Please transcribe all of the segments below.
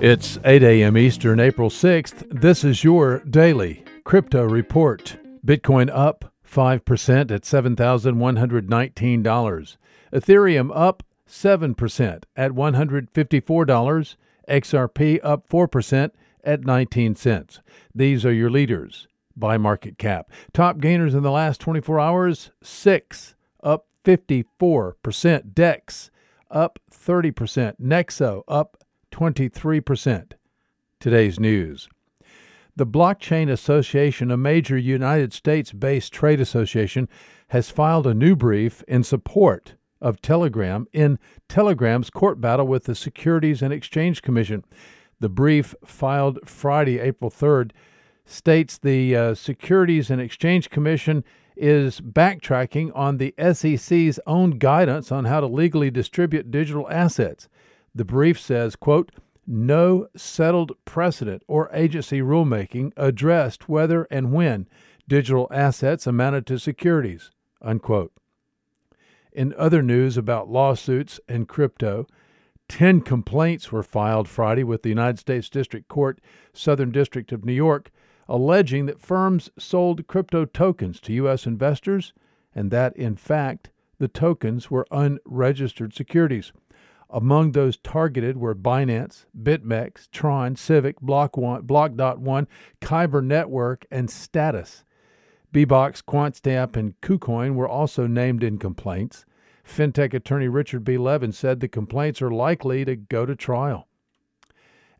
It's 8 a.m. Eastern, April 6th. This is your daily crypto report. Bitcoin up 5% at $7,119. Ethereum up 7% at $154. XRP up 4% at 19 cents. These are your leaders by market cap. Top gainers in the last 24 hours 6 up 54%. DEX up 30%. Nexo up 23%. Today's news. The Blockchain Association, a major United States based trade association, has filed a new brief in support of Telegram in Telegram's court battle with the Securities and Exchange Commission. The brief, filed Friday, April 3rd, states the uh, Securities and Exchange Commission is backtracking on the SEC's own guidance on how to legally distribute digital assets. The brief says, quote, no settled precedent or agency rulemaking addressed whether and when digital assets amounted to securities, unquote. In other news about lawsuits and crypto, 10 complaints were filed Friday with the United States District Court, Southern District of New York, alleging that firms sold crypto tokens to U.S. investors and that, in fact, the tokens were unregistered securities. Among those targeted were Binance, BitMEX, Tron, Civic, Block.one, Block.one, Kyber Network, and Status. Bibox, QuantStamp, and KuCoin were also named in complaints. FinTech attorney Richard B. Levin said the complaints are likely to go to trial.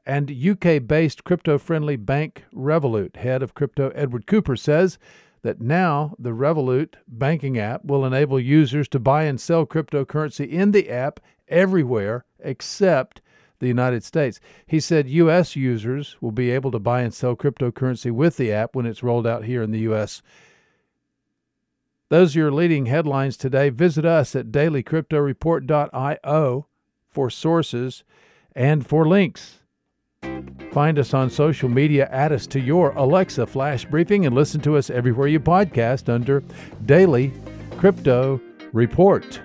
And UK based crypto friendly bank Revolut, head of crypto Edward Cooper, says that now the Revolut banking app will enable users to buy and sell cryptocurrency in the app everywhere except the United States. He said U.S. users will be able to buy and sell cryptocurrency with the app when it's rolled out here in the U.S. Those are your leading headlines today. Visit us at dailycryptoreport.io for sources and for links. Find us on social media, add us to your Alexa flash briefing, and listen to us everywhere you podcast under Daily Crypto Report.